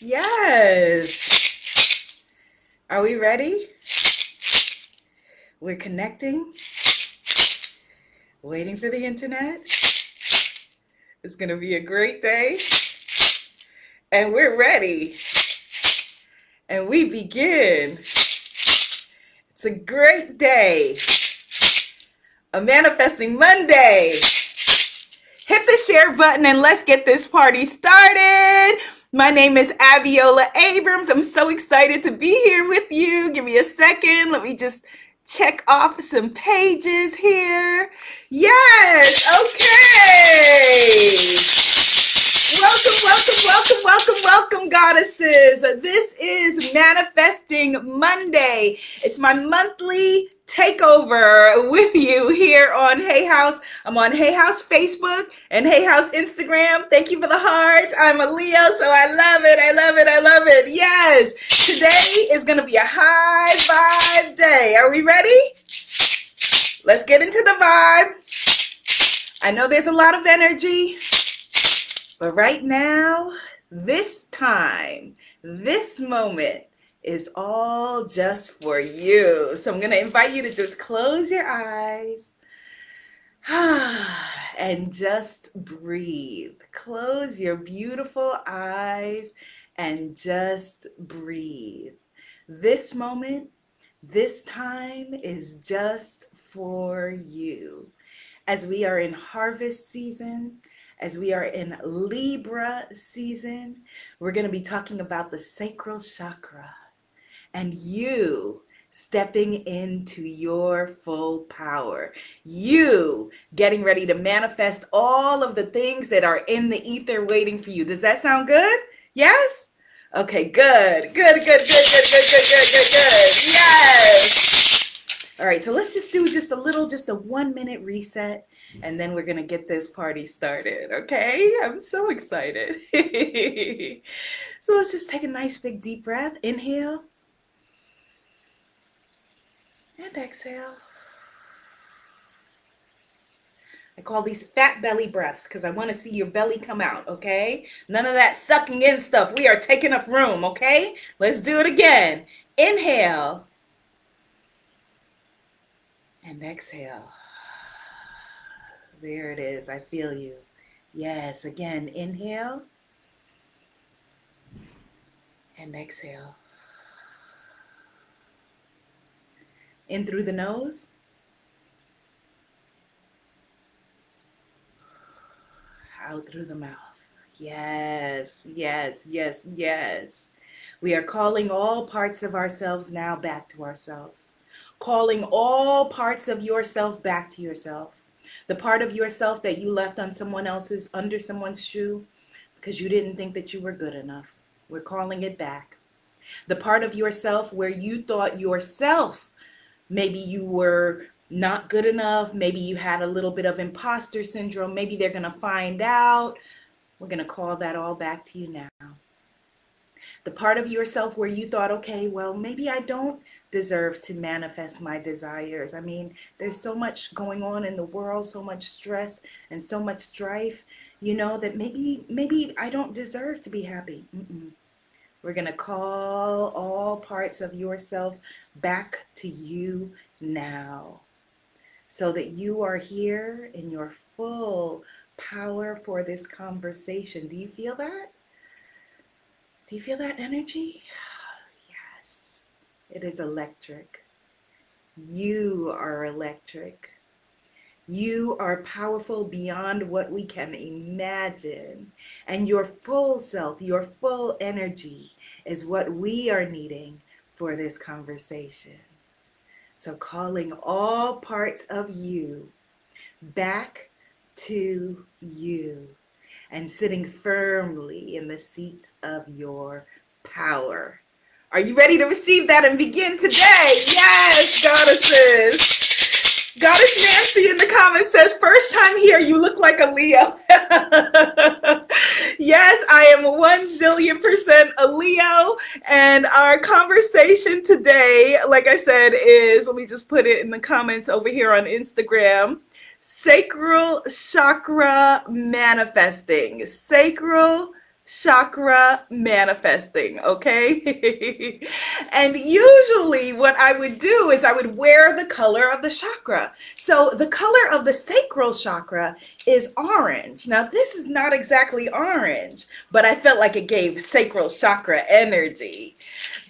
Yes. Are we ready? We're connecting, waiting for the internet. It's going to be a great day. And we're ready. And we begin. It's a great day. A manifesting Monday. Hit the share button and let's get this party started. My name is Abiola Abrams. I'm so excited to be here with you. Give me a second. Let me just check off some pages here. Yes, okay. Welcome, welcome, welcome, welcome, goddesses. This is Manifesting Monday. It's my monthly takeover with you here on Hay House. I'm on Hay House Facebook and Hay House Instagram. Thank you for the hearts. I'm a Leo, so I love it. I love it. I love it. Yes. Today is going to be a high vibe day. Are we ready? Let's get into the vibe. I know there's a lot of energy. But right now, this time, this moment is all just for you. So I'm going to invite you to just close your eyes and just breathe. Close your beautiful eyes and just breathe. This moment, this time is just for you. As we are in harvest season, as we are in Libra season, we're going to be talking about the sacral chakra and you stepping into your full power. You getting ready to manifest all of the things that are in the ether waiting for you. Does that sound good? Yes? Okay, good. Good, good, good, good, good, good, good, good, good. Yes. All right, so let's just do just a little, just a one minute reset and then we're going to get this party started. Okay, I'm so excited. so let's just take a nice big deep breath. Inhale and exhale. I call these fat belly breaths because I want to see your belly come out, okay? None of that sucking in stuff. We are taking up room, okay? Let's do it again. Inhale and exhale. There it is. I feel you. Yes. Again, inhale and exhale. In through the nose. Out through the mouth. Yes, yes, yes, yes. We are calling all parts of ourselves now back to ourselves. Calling all parts of yourself back to yourself the part of yourself that you left on someone else's, under someone's shoe, because you didn't think that you were good enough. We're calling it back. The part of yourself where you thought yourself, maybe you were not good enough, maybe you had a little bit of imposter syndrome, maybe they're going to find out. We're going to call that all back to you now. The part of yourself where you thought, okay, well, maybe I don't deserve to manifest my desires. I mean, there's so much going on in the world, so much stress and so much strife, you know, that maybe maybe I don't deserve to be happy. Mm-mm. We're going to call all parts of yourself back to you now so that you are here in your full power for this conversation. Do you feel that? Do you feel that energy? It is electric. You are electric. You are powerful beyond what we can imagine. And your full self, your full energy is what we are needing for this conversation. So, calling all parts of you back to you and sitting firmly in the seat of your power. Are you ready to receive that and begin today? Yes, goddesses. Goddess Nancy in the comments says, first time here, you look like a Leo. yes, I am one zillion percent a Leo. And our conversation today, like I said, is let me just put it in the comments over here on Instagram sacral chakra manifesting. Sacral chakra manifesting, okay? and usually, what I would do is I would wear the color of the chakra. So, the color of the sacral chakra is orange. Now, this is not exactly orange, but I felt like it gave sacral chakra energy.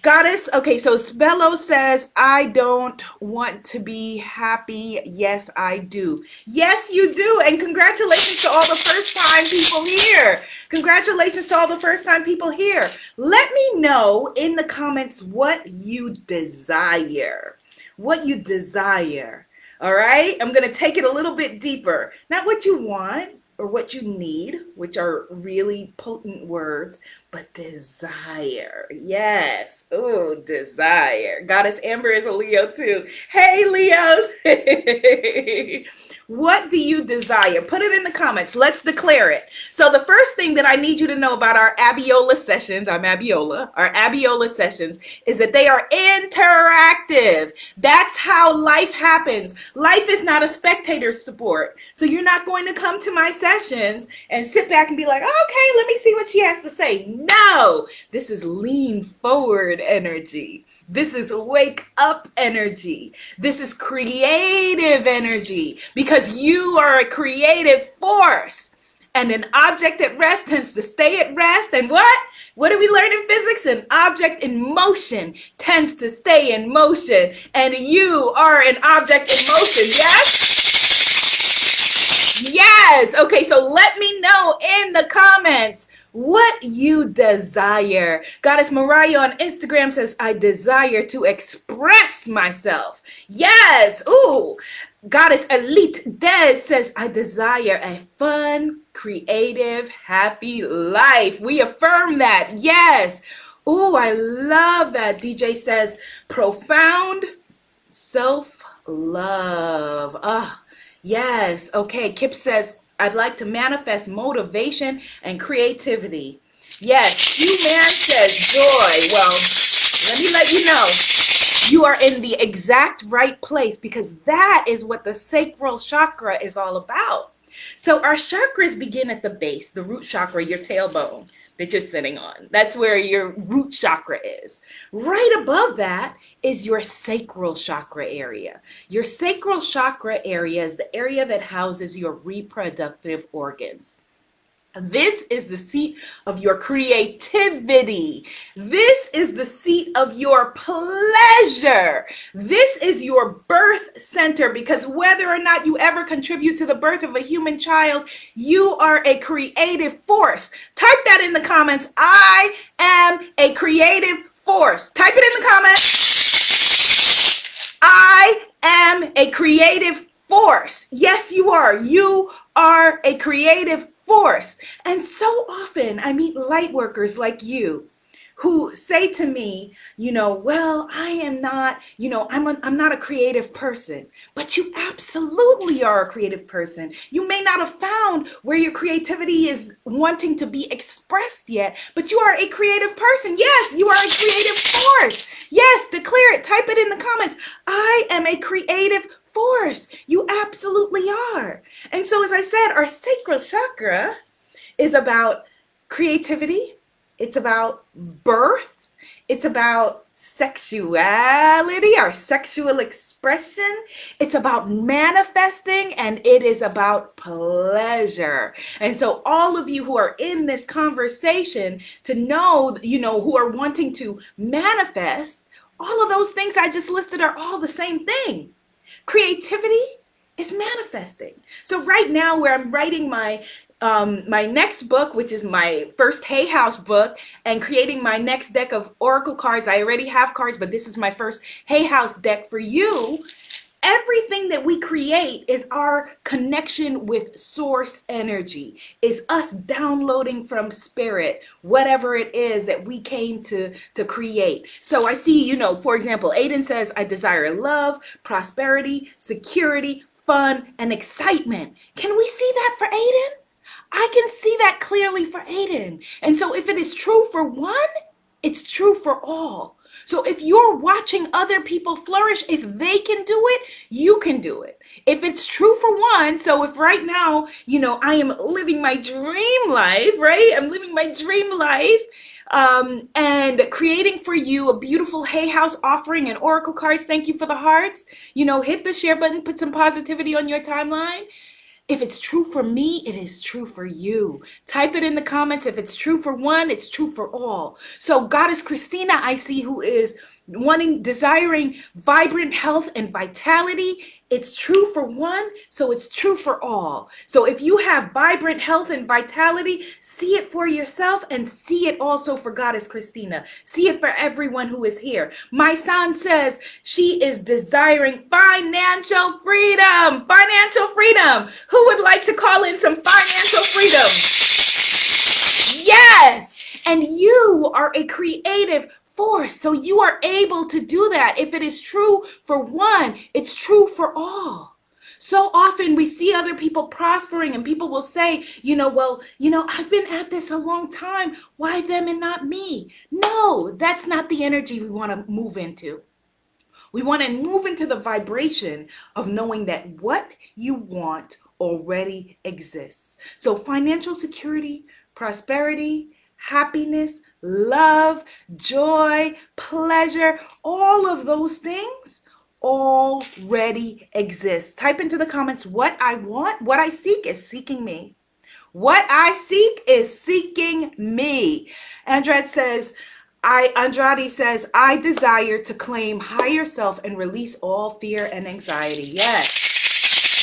Goddess, okay, so Spello says, I don't want to be happy. Yes, I do. Yes, you do. And congratulations to all the first time people here. Congratulations to all the first time people here. Let me know in the comments what you desire. What you desire. All right, I'm going to take it a little bit deeper. Not what you want, or what you need, which are really potent words, but desire. Yes. Oh, desire. Goddess Amber is a Leo too. Hey, Leos. what do you desire? Put it in the comments. Let's declare it. So, the first thing that I need you to know about our Abiola sessions, I'm Abiola, our Abiola sessions, is that they are interactive. That's how life happens. Life is not a spectator sport. So, you're not going to come to my sessions and sit back and be like, okay, let me see what she has to say. No, this is lean forward energy. This is wake up energy. This is creative energy because you are a creative force. And an object at rest tends to stay at rest. And what? What do we learn in physics? An object in motion tends to stay in motion. And you are an object in motion. Yes? Yes. Okay, so let me know in the comments what you desire. Goddess Mariah on Instagram says, I desire to express myself. Yes. Ooh. Goddess Elite Des says, I desire a fun, creative, happy life. We affirm that. Yes. Ooh, I love that. DJ says, profound self love. Ah, yes. Okay. Kip says, I'd like to manifest motivation and creativity. Yes, you Man says joy. Well, let me let you know. You are in the exact right place because that is what the sacral chakra is all about. So, our chakras begin at the base, the root chakra, your tailbone that you're sitting on. That's where your root chakra is. Right above that is your sacral chakra area. Your sacral chakra area is the area that houses your reproductive organs. This is the seat of your creativity. This is the seat of your pleasure. This is your birth center because whether or not you ever contribute to the birth of a human child, you are a creative force. Type that in the comments. I am a creative force. Type it in the comments. I am a creative force. Yes, you are. You are a creative force. And so often I meet light workers like you who say to me, you know, well, I am not, you know, I'm, a, I'm not a creative person, but you absolutely are a creative person. You may not have found where your creativity is wanting to be expressed yet, but you are a creative person. Yes, you are a creative force. Yes, declare it, type it in the comments. I am a creative force. You absolutely are. And so, as I said, our sacral chakra is about creativity, it's about birth, it's about sexuality, our sexual expression. It's about manifesting and it is about pleasure. And so, all of you who are in this conversation to know, you know, who are wanting to manifest, all of those things I just listed are all the same thing. Creativity is manifesting. So right now, where I'm writing my um, my next book, which is my first Hay House book, and creating my next deck of Oracle cards. I already have cards, but this is my first Hay House deck for you everything that we create is our connection with source energy. Is us downloading from spirit whatever it is that we came to to create. So i see you know for example aiden says i desire love prosperity security fun and excitement. Can we see that for aiden? I can see that clearly for aiden. And so if it is true for one it's true for all So if you're watching other people flourish, if they can do it, you can do it. If it's true for one, so if right now, you know, I am living my dream life, right? I'm living my dream life um, and creating for you a beautiful Hay House offering and Oracle cards. Thank you for the hearts. You know, hit the share button, put some positivity on your timeline. If it's true for me, it is true for you. Type it in the comments. If it's true for one, it's true for all. So, Goddess Christina, I see who is wanting, desiring vibrant health and vitality. It's true for one, so it's true for all. So if you have vibrant health and vitality, see it for yourself and see it also for Goddess Christina. See it for everyone who is here. My son says she is desiring financial freedom. Financial freedom. Who would like to call in some financial freedom? Yes. And you are a creative force. So you are able to do that. If it is true for one, it's true for all. So often we see other people prospering, and people will say, you know, well, you know, I've been at this a long time. Why them and not me? No, that's not the energy we want to move into. We want to move into the vibration of knowing that what you want already exists. So, financial security, prosperity, happiness, love, joy, pleasure, all of those things already exist. Type into the comments what I want, what I seek is seeking me. What I seek is seeking me. Andrade says, I Andrade says, I desire to claim higher self and release all fear and anxiety. Yes.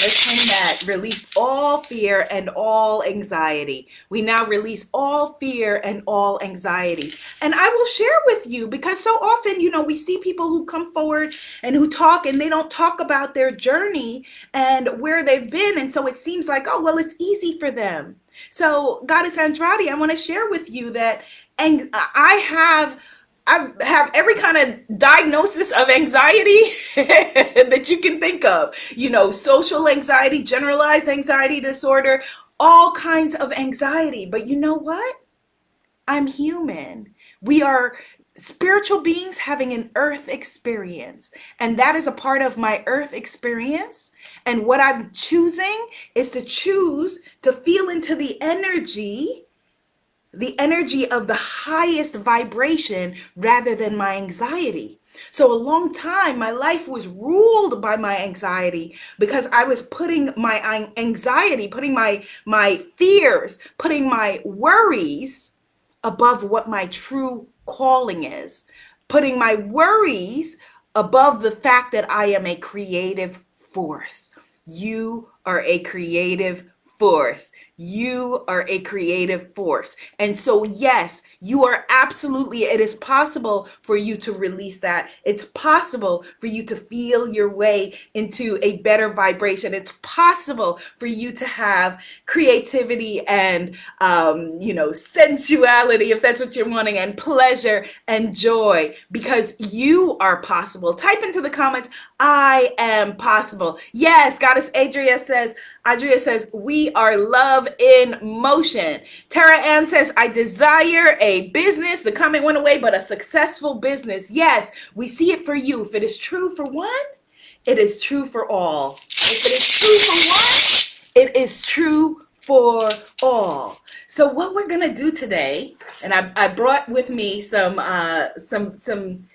That. Release all fear and all anxiety. We now release all fear and all anxiety. And I will share with you because so often, you know, we see people who come forward and who talk and they don't talk about their journey and where they've been. And so it seems like, oh, well, it's easy for them. So, Goddess Andrade, I want to share with you that and I have I have every kind of diagnosis of anxiety that you can think of. You know, social anxiety, generalized anxiety disorder, all kinds of anxiety. But you know what? I'm human. We are spiritual beings having an earth experience. And that is a part of my earth experience. And what I'm choosing is to choose to feel into the energy the energy of the highest vibration rather than my anxiety. So, a long time, my life was ruled by my anxiety because I was putting my anxiety, putting my, my fears, putting my worries above what my true calling is, putting my worries above the fact that I am a creative force. You are a creative force. You are a creative force. And so, yes, you are absolutely, it is possible for you to release that. It's possible for you to feel your way into a better vibration. It's possible for you to have creativity and, um, you know, sensuality, if that's what you're wanting, and pleasure and joy because you are possible. Type into the comments, I am possible. Yes, Goddess Adria says, Adria says, we are love in motion. Tara Ann says, I desire a business. The comment went away, but a successful business. Yes, we see it for you. If it is true for one, it is true for all. If it is true for one, it is true for all. So what we're gonna do today, and I, I brought with me some uh, some some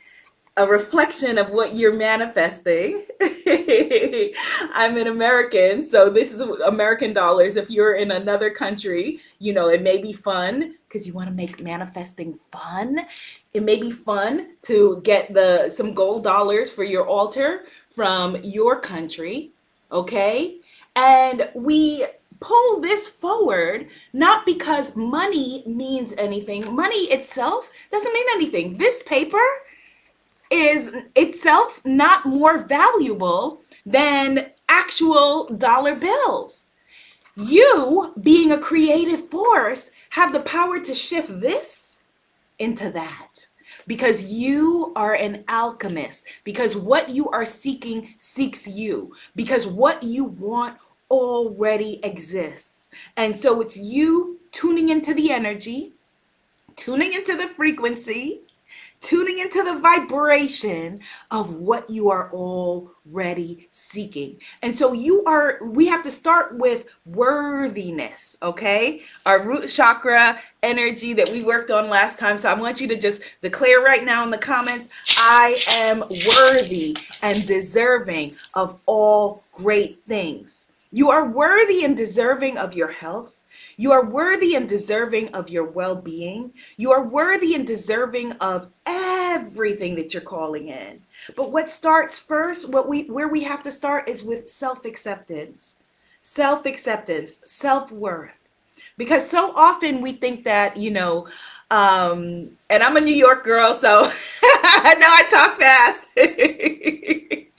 a reflection of what you're manifesting. I'm an American, so this is American dollars. If you're in another country, you know, it may be fun because you want to make manifesting fun. It may be fun to get the some gold dollars for your altar from your country, okay? And we pull this forward not because money means anything. Money itself doesn't mean anything. This paper is itself not more valuable than actual dollar bills. You, being a creative force, have the power to shift this into that because you are an alchemist, because what you are seeking seeks you, because what you want already exists. And so it's you tuning into the energy, tuning into the frequency, tuning into the vibration of what you are already seeking. And so you are, we have to start with worthiness, okay? Our root chakra energy that we worked on last time. So I want you to just declare right now in the comments I am worthy and deserving of all great things. You are worthy and deserving of your health. You are worthy and deserving of your well being. You are worthy and deserving of everything that you're calling in. But what starts first, what we where we have to start is with self-acceptance. Self-acceptance, self-worth. Because so often we think that, you know, um, and I'm a New York girl, so I know I talk fast.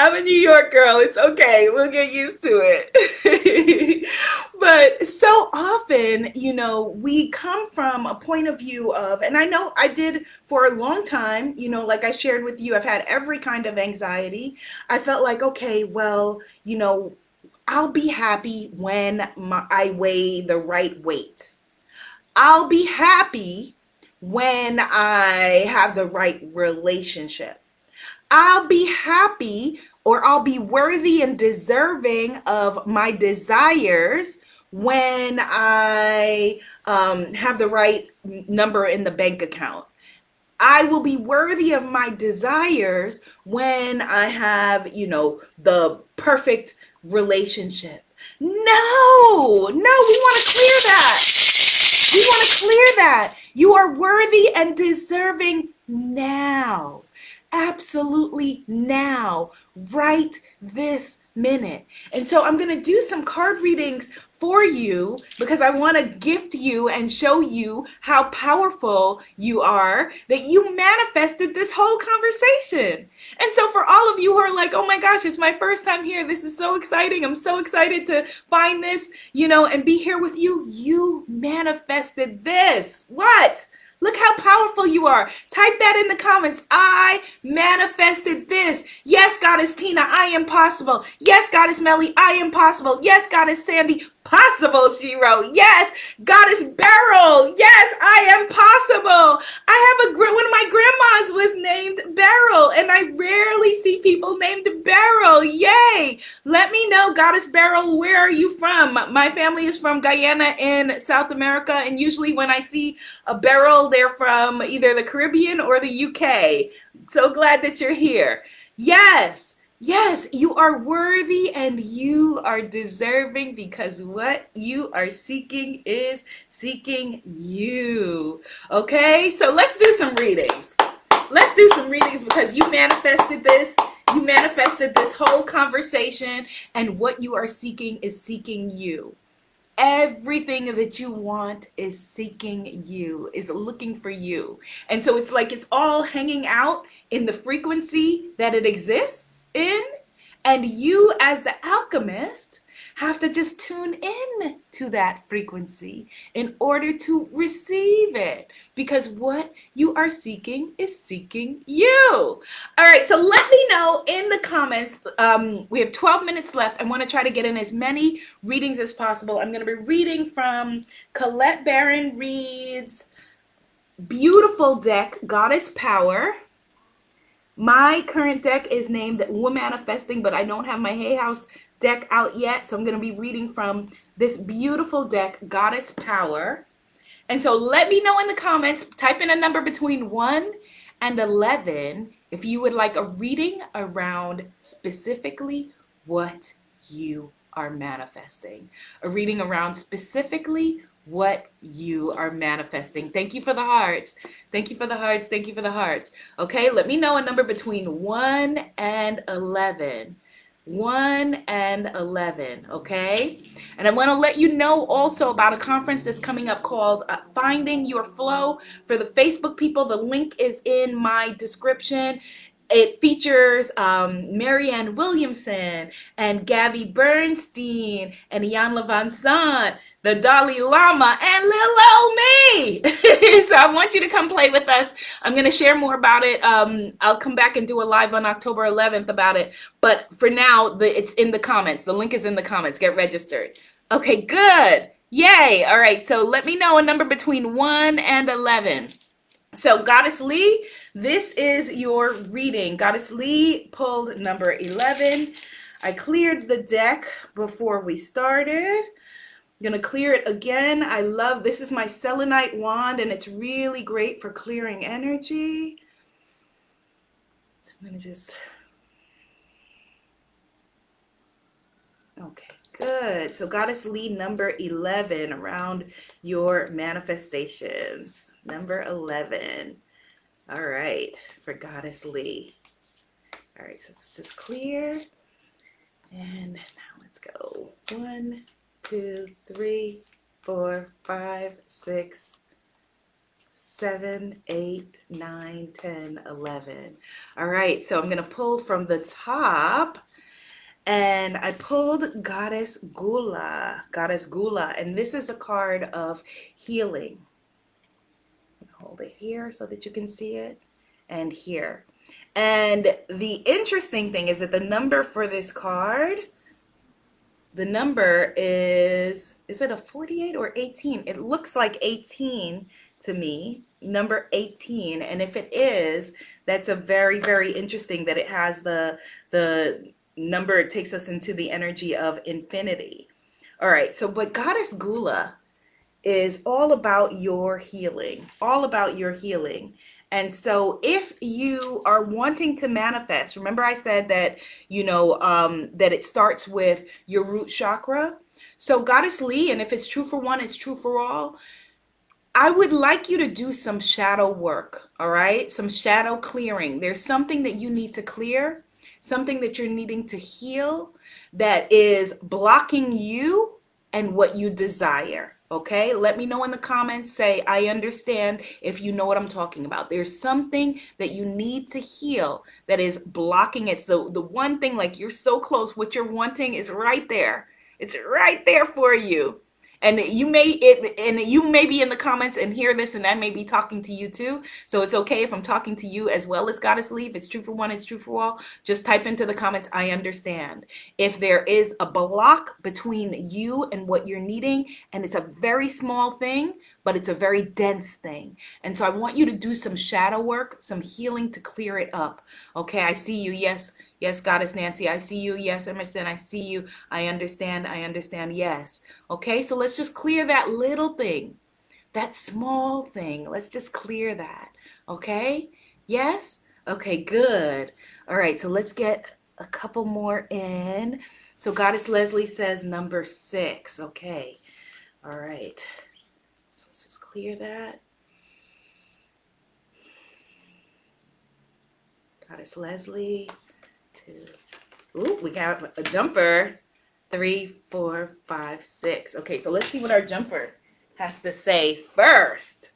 I'm a New York girl. It's okay. We'll get used to it. but so often, you know, we come from a point of view of, and I know I did for a long time, you know, like I shared with you, I've had every kind of anxiety. I felt like, okay, well, you know, I'll be happy when my, I weigh the right weight. I'll be happy when I have the right relationship. I'll be happy or I'll be worthy and deserving of my desires when I um, have the right number in the bank account. I will be worthy of my desires when I have, you know, the perfect relationship. No, no, we want to clear that. We want to clear that. You are worthy and deserving now absolutely now, right this minute. And so I'm going to do some card readings for you because I want to gift you and show you how powerful you are that you manifested this whole conversation. And so for all of you who are like, "Oh my gosh, it's my first time here. This is so exciting. I'm so excited to find this, you know, and be here with you." You manifested this. What? Look how powerful you are. Type that in the comments. I manifested this. Yes, Goddess Tina, I am possible. Yes, Goddess Melly, I am possible. Yes, Goddess Sandy, possible, she wrote. Yes, Goddess Beryl. Yes, I am possible. I have a one of my grandmas was named Beryl, and I rarely see people named Beryl. Yay! Let me know, Goddess Beryl, where are you from? My family is from Guyana in South America, and usually when I see a Beryl, they're from either the Caribbean or the UK. So glad that you're here. Yes. Yes, you are worthy and you are deserving because what you are seeking is seeking you. Okay, so let's do some readings. Let's do some readings because you manifested this. You manifested this whole conversation, and what you are seeking is seeking you. Everything that you want is seeking you, is looking for you. And so it's like it's all hanging out in the frequency that it exists in, and you, as the alchemist, have to just tune in to that frequency in order to receive it because what you are seeking is seeking you. All right, so let me know in the comments. Um, we have 12 minutes left. I want to try to get in as many readings as possible. I'm going to be reading from Colette Baron-Reid's beautiful deck, Goddess Power. My current deck is named Womanifesting, but I don't have my Hay House deck out yet. So I'm going to be reading from this beautiful deck, Goddess Power. And so let me know in the comments, type in a number between 1 and 11 if you would like a reading around specifically what you are manifesting. A reading around specifically what you are manifesting. Thank you for the hearts. Thank you for the hearts. Thank you for the hearts. Okay, let me know a number between 1 and 11. 1 and 11, okay? And I want to let you know also about a conference that's coming up called uh, Finding Your Flow. For the Facebook people, the link is in my description. It features um, Marianne Williamson and Gabby Bernstein and Iyanla Vanzant the Dalai Lama, and little me. so I want you to come play with us. I'm going to share more about it. Um, I'll come back and do a live on October 11th about it. But for now, the, it's in the comments. The link is in the comments. Get registered. Okay, good. Yay. All right. So let me know a number between 1 and 11. So, Goddess Lee, this is your reading. Goddess Lee pulled number 11. I cleared the deck before we started. I'm to clear it again. I love this is my selenite wand and it's really great for clearing energy. So I'm to just Okay, good. So Goddess Lee number 11 around your manifestations. Number 11. All right, for Goddess Lee. All right, so this is clear. And now let's go. One, two, three, four, five, six, seven, eight, nine, ten, eleven. All right, so I'm going to pull from the top and I pulled Goddess Gula, Goddess Gula, and this is a card of healing. Hold it here so that you can see it, and here. And the interesting thing is that the number for this card, the number is, is it a 48 or 18? It looks like 18 to me, number 18. And if it is, that's a very, very interesting that it has the, the number it takes us into the energy of infinity. All right, so but Goddess Gula is all about your healing, all about your healing. And so if you are wanting to manifest, remember I said that, you know, um, that it starts with your root chakra. So Goddess Lee, and if it's true for one, it's true for all. I would like you to do some shadow work, all right? Some shadow clearing. There's something that you need to clear something that you're needing to heal that is blocking you and what you desire. Okay, let me know in the comments. Say, I understand if you know what I'm talking about. There's something that you need to heal that is blocking it. So, the one thing, like you're so close, what you're wanting is right there. It's right there for you and you may it and you may be in the comments and hear this and i may be talking to you too. So it's okay if i'm talking to you as well as goddess leave it's true for one it's true for all. Just type into the comments i understand. If there is a block between you and what you're needing and it's a very small thing but it's a very dense thing and so i want you to do some shadow work some healing to clear it up okay i see you yes Yes, Goddess Nancy, I see you. Yes, Emerson, I see you. I understand. I understand. Yes. Okay, so let's just clear that little thing, that small thing. Let's just clear that. Okay? Yes? Okay, good. All right, so let's get a couple more in. So Goddess Leslie says number six. Okay. All right. Clear that. Goddess Leslie two. Ooh, we got a jumper. Three, four, five, six. Okay, so let's see what our jumper has to say first.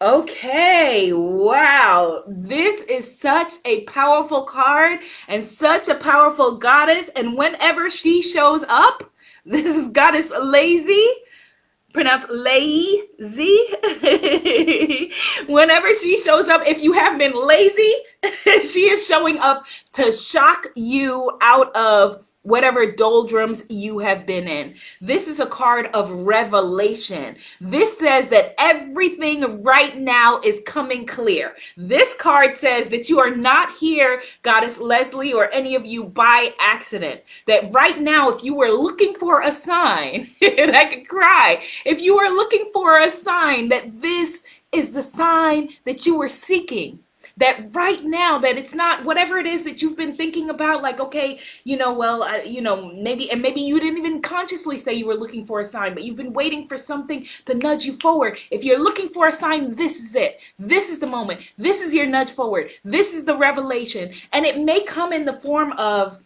Okay, wow. This is such a powerful card and such a powerful goddess. And whenever she shows up, this is Goddess Lazy pronounced lazy. Whenever she shows up, if you have been lazy, she is showing up to shock you out of whatever doldrums you have been in. This is a card of revelation. This says that everything right now is coming clear. This card says that you are not here, Goddess Leslie, or any of you by accident. That right now, if you were looking for a sign, and I could cry, if you were looking for a sign that this is the sign that you were seeking that right now that it's not whatever it is that you've been thinking about like okay you know well uh, you know maybe and maybe you didn't even consciously say you were looking for a sign but you've been waiting for something to nudge you forward. If you're looking for a sign this is it. This is the moment. This is your nudge forward. This is the revelation. And it may come in the form of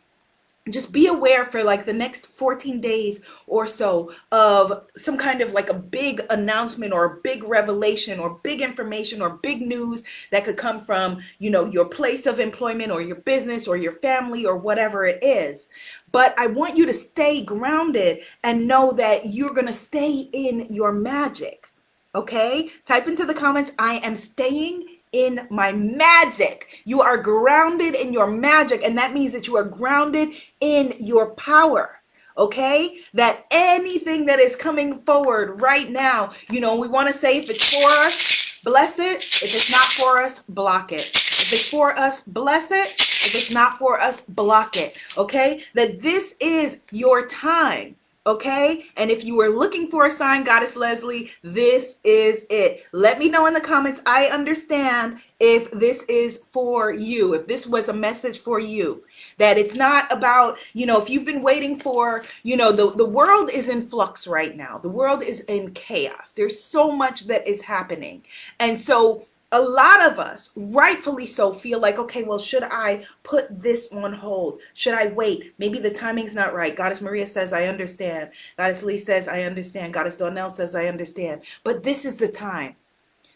just be aware for like the next 14 days or so of some kind of like a big announcement or a big revelation or big information or big news that could come from you know your place of employment or your business or your family or whatever it is. But i want you to stay grounded and know that you're going to stay in your magic okay? Type into the comments i am staying in my magic. You are grounded in your magic, and that means that you are grounded in your power. Okay, that anything that is coming forward right now, you know, we want to say if it's for us, bless it. If it's not for us, block it. If it's for us, bless it. If it's not for us, block it. Okay? That this is your time. Okay. And if you were looking for a sign, Goddess Leslie, this is it. Let me know in the comments. I understand if this is for you, if this was a message for you, that it's not about, you know, if you've been waiting for, you know, the, the world is in flux right now. The world is in chaos. There's so much that is happening. And so a lot of us, rightfully so, feel like, okay, well, should I put this on hold? Should I wait? Maybe the timing's not right. Goddess Maria says, I understand. Goddess Lee says, I understand. Goddess Donnell says, I understand. But this is the time.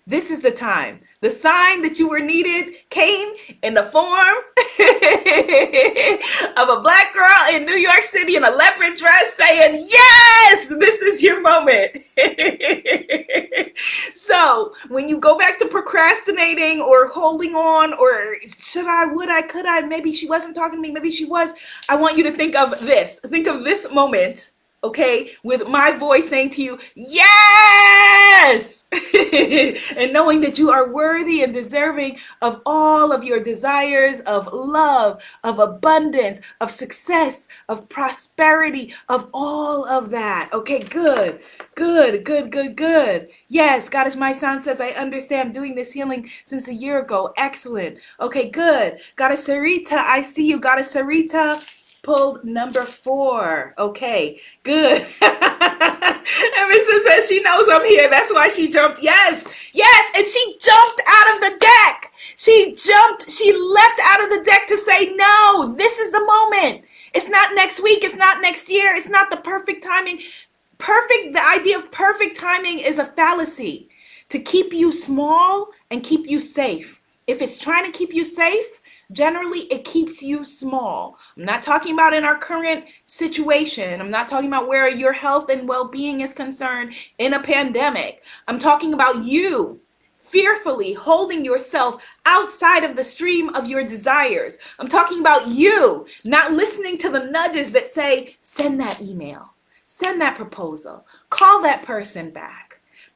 This is the time. The sign that you were needed came in the form of a black girl in New York City in a leopard dress saying, Yes, this is your moment. so when you go back to procrastinating or holding on, or should I, would I, could I, maybe she wasn't talking to me, maybe she was, I want you to think of this. Think of this moment okay, with my voice saying to you, yes, and knowing that you are worthy and deserving of all of your desires of love, of abundance, of success, of prosperity, of all of that. Okay, good, good, good, good, good. Yes, God is My Son says, I understand doing this healing since a year ago. Excellent. Okay, good. Goddess Sarita, I see you. Goddess Sarita, pulled number four. Okay, good. Emerson says she knows I'm here. That's why she jumped. Yes, yes. And she jumped out of the deck. She jumped, she left out of the deck to say, no, this is the moment. It's not next week. It's not next year. It's not the perfect timing. Perfect, the idea of perfect timing is a fallacy to keep you small and keep you safe. If it's trying to keep you safe, generally it keeps you small. I'm not talking about in our current situation. I'm not talking about where your health and well being is concerned in a pandemic. I'm talking about you fearfully holding yourself outside of the stream of your desires. I'm talking about you not listening to the nudges that say, send that email, send that proposal, call that person back.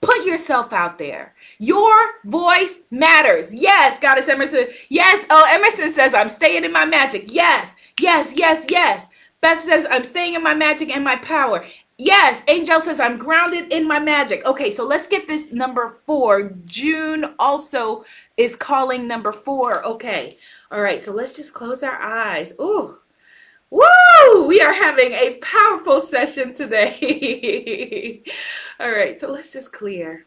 Put yourself out there. Your voice matters. Yes, Goddess Emerson. Yes. Oh, Emerson says, I'm staying in my magic. Yes, yes, yes, yes. Beth says, I'm staying in my magic and my power. Yes, Angel says, I'm grounded in my magic. Okay, so let's get this number four. June also is calling number four. Okay, all right, so let's just close our eyes. Ooh, Woo! We are having a powerful session today. All right, so let's just clear.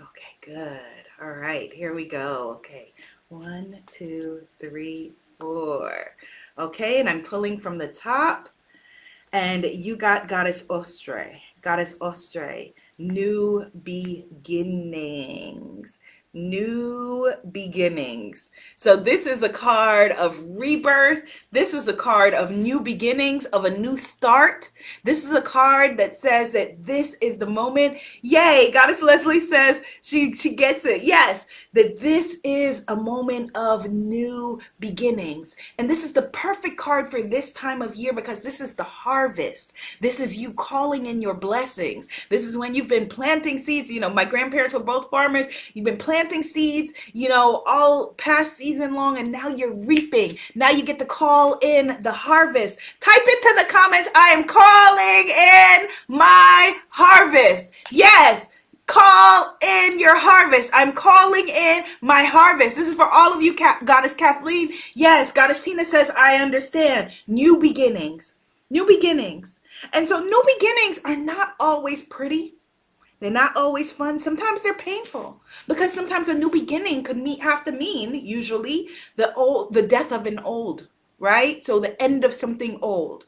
Okay, good. All right, here we go. Okay, one, two, three, four. Okay, and I'm pulling from the top. And you got Goddess Ostre. Goddess Ostre. New beginnings new beginnings. So this is a card of rebirth. This is a card of new beginnings, of a new start. This is a card that says that this is the moment. Yay, Goddess Leslie says she she gets it. Yes, that this is a moment of new beginnings. And this is the perfect card for this time of year because this is the harvest. This is you calling in your blessings. This is when you've been planting seeds. You know, my grandparents were both farmers. You've been planting planting seeds, you know, all past season long, and now you're reaping. Now you get to call in the harvest. Type into the comments, I am calling in my harvest. Yes. Call in your harvest. I'm calling in my harvest. This is for all of you, Goddess Kathleen. Yes, Goddess Tina says, I understand. New beginnings. New beginnings. And so, new beginnings are not always pretty. They're not always fun. Sometimes they're painful because sometimes a new beginning could meet, have to mean usually the old, the death of an old, right? So the end of something old,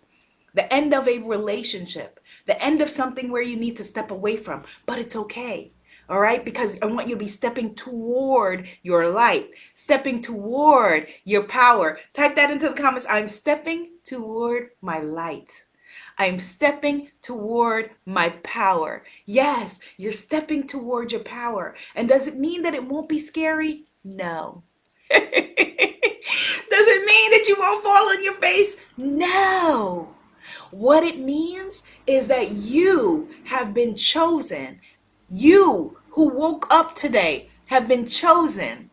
the end of a relationship, the end of something where you need to step away from, but it's okay. All right, because I want you to be stepping toward your light, stepping toward your power. Type that into the comments. I'm stepping toward my light. I'm stepping toward my power. Yes, you're stepping toward your power. And does it mean that it won't be scary? No. does it mean that you won't fall on your face? No. What it means is that you have been chosen. You who woke up today have been chosen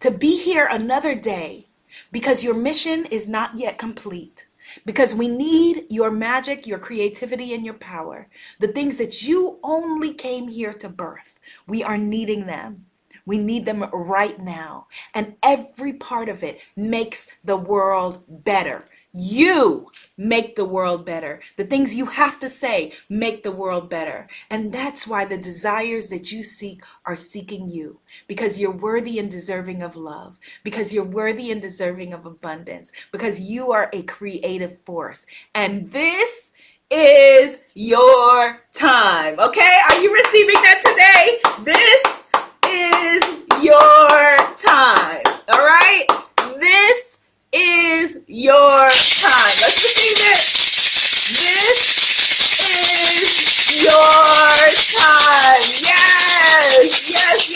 to be here another day because your mission is not yet complete. Because we need your magic, your creativity, and your power. The things that you only came here to birth. We are needing them. We need them right now. And every part of it makes the world better. You make the world better. The things you have to say make the world better. And that's why the desires that you seek are seeking you because you're worthy and deserving of love, because you're worthy and deserving of abundance, because you are a creative force. And this is your time. Okay? Are you receiving that today? This is your time. All right? This is your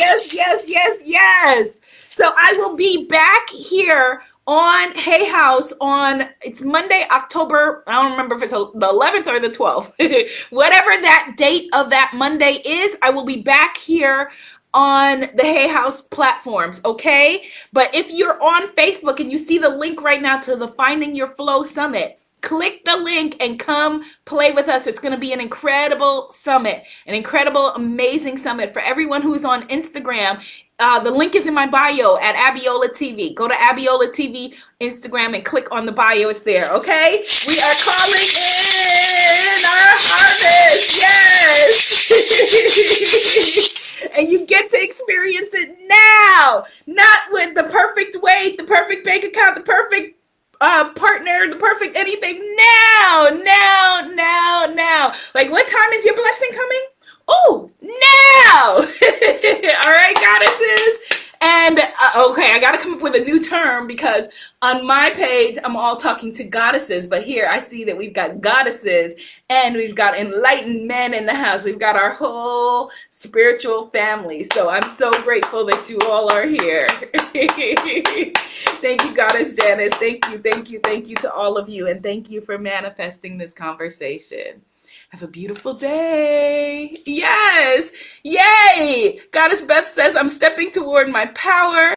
Yes, yes, yes, yes. So I will be back here on Hay House on it's Monday, October. I don't remember if it's the 11th or the 12th. Whatever that date of that Monday is, I will be back here on the Hay House platforms, okay? But if you're on Facebook and you see the link right now to the Finding Your Flow Summit, click the link and come play with us. It's going to be an incredible summit, an incredible, amazing summit for everyone who's on Instagram. Uh, the link is in my bio at Abiola TV. Go to Abiola TV Instagram and click on the bio. It's there, okay? We are calling in our harvest. Yes. and you get to experience it now, not with the perfect weight, the perfect bank account, the perfect uh, partner, the perfect anything. Now, now, now, now. Like, what time is your blessing coming? Oh, now. All right, goddesses. And uh, okay, I got to come up with a new term because on my page, I'm all talking to goddesses, but here I see that we've got goddesses and we've got enlightened men in the house. We've got our whole spiritual family. So I'm so grateful that you all are here. thank you, Goddess Janice. Thank you, thank you, thank you to all of you. And thank you for manifesting this conversation. Have a beautiful day. Yes. Yay. Goddess Beth says, I'm stepping toward my power.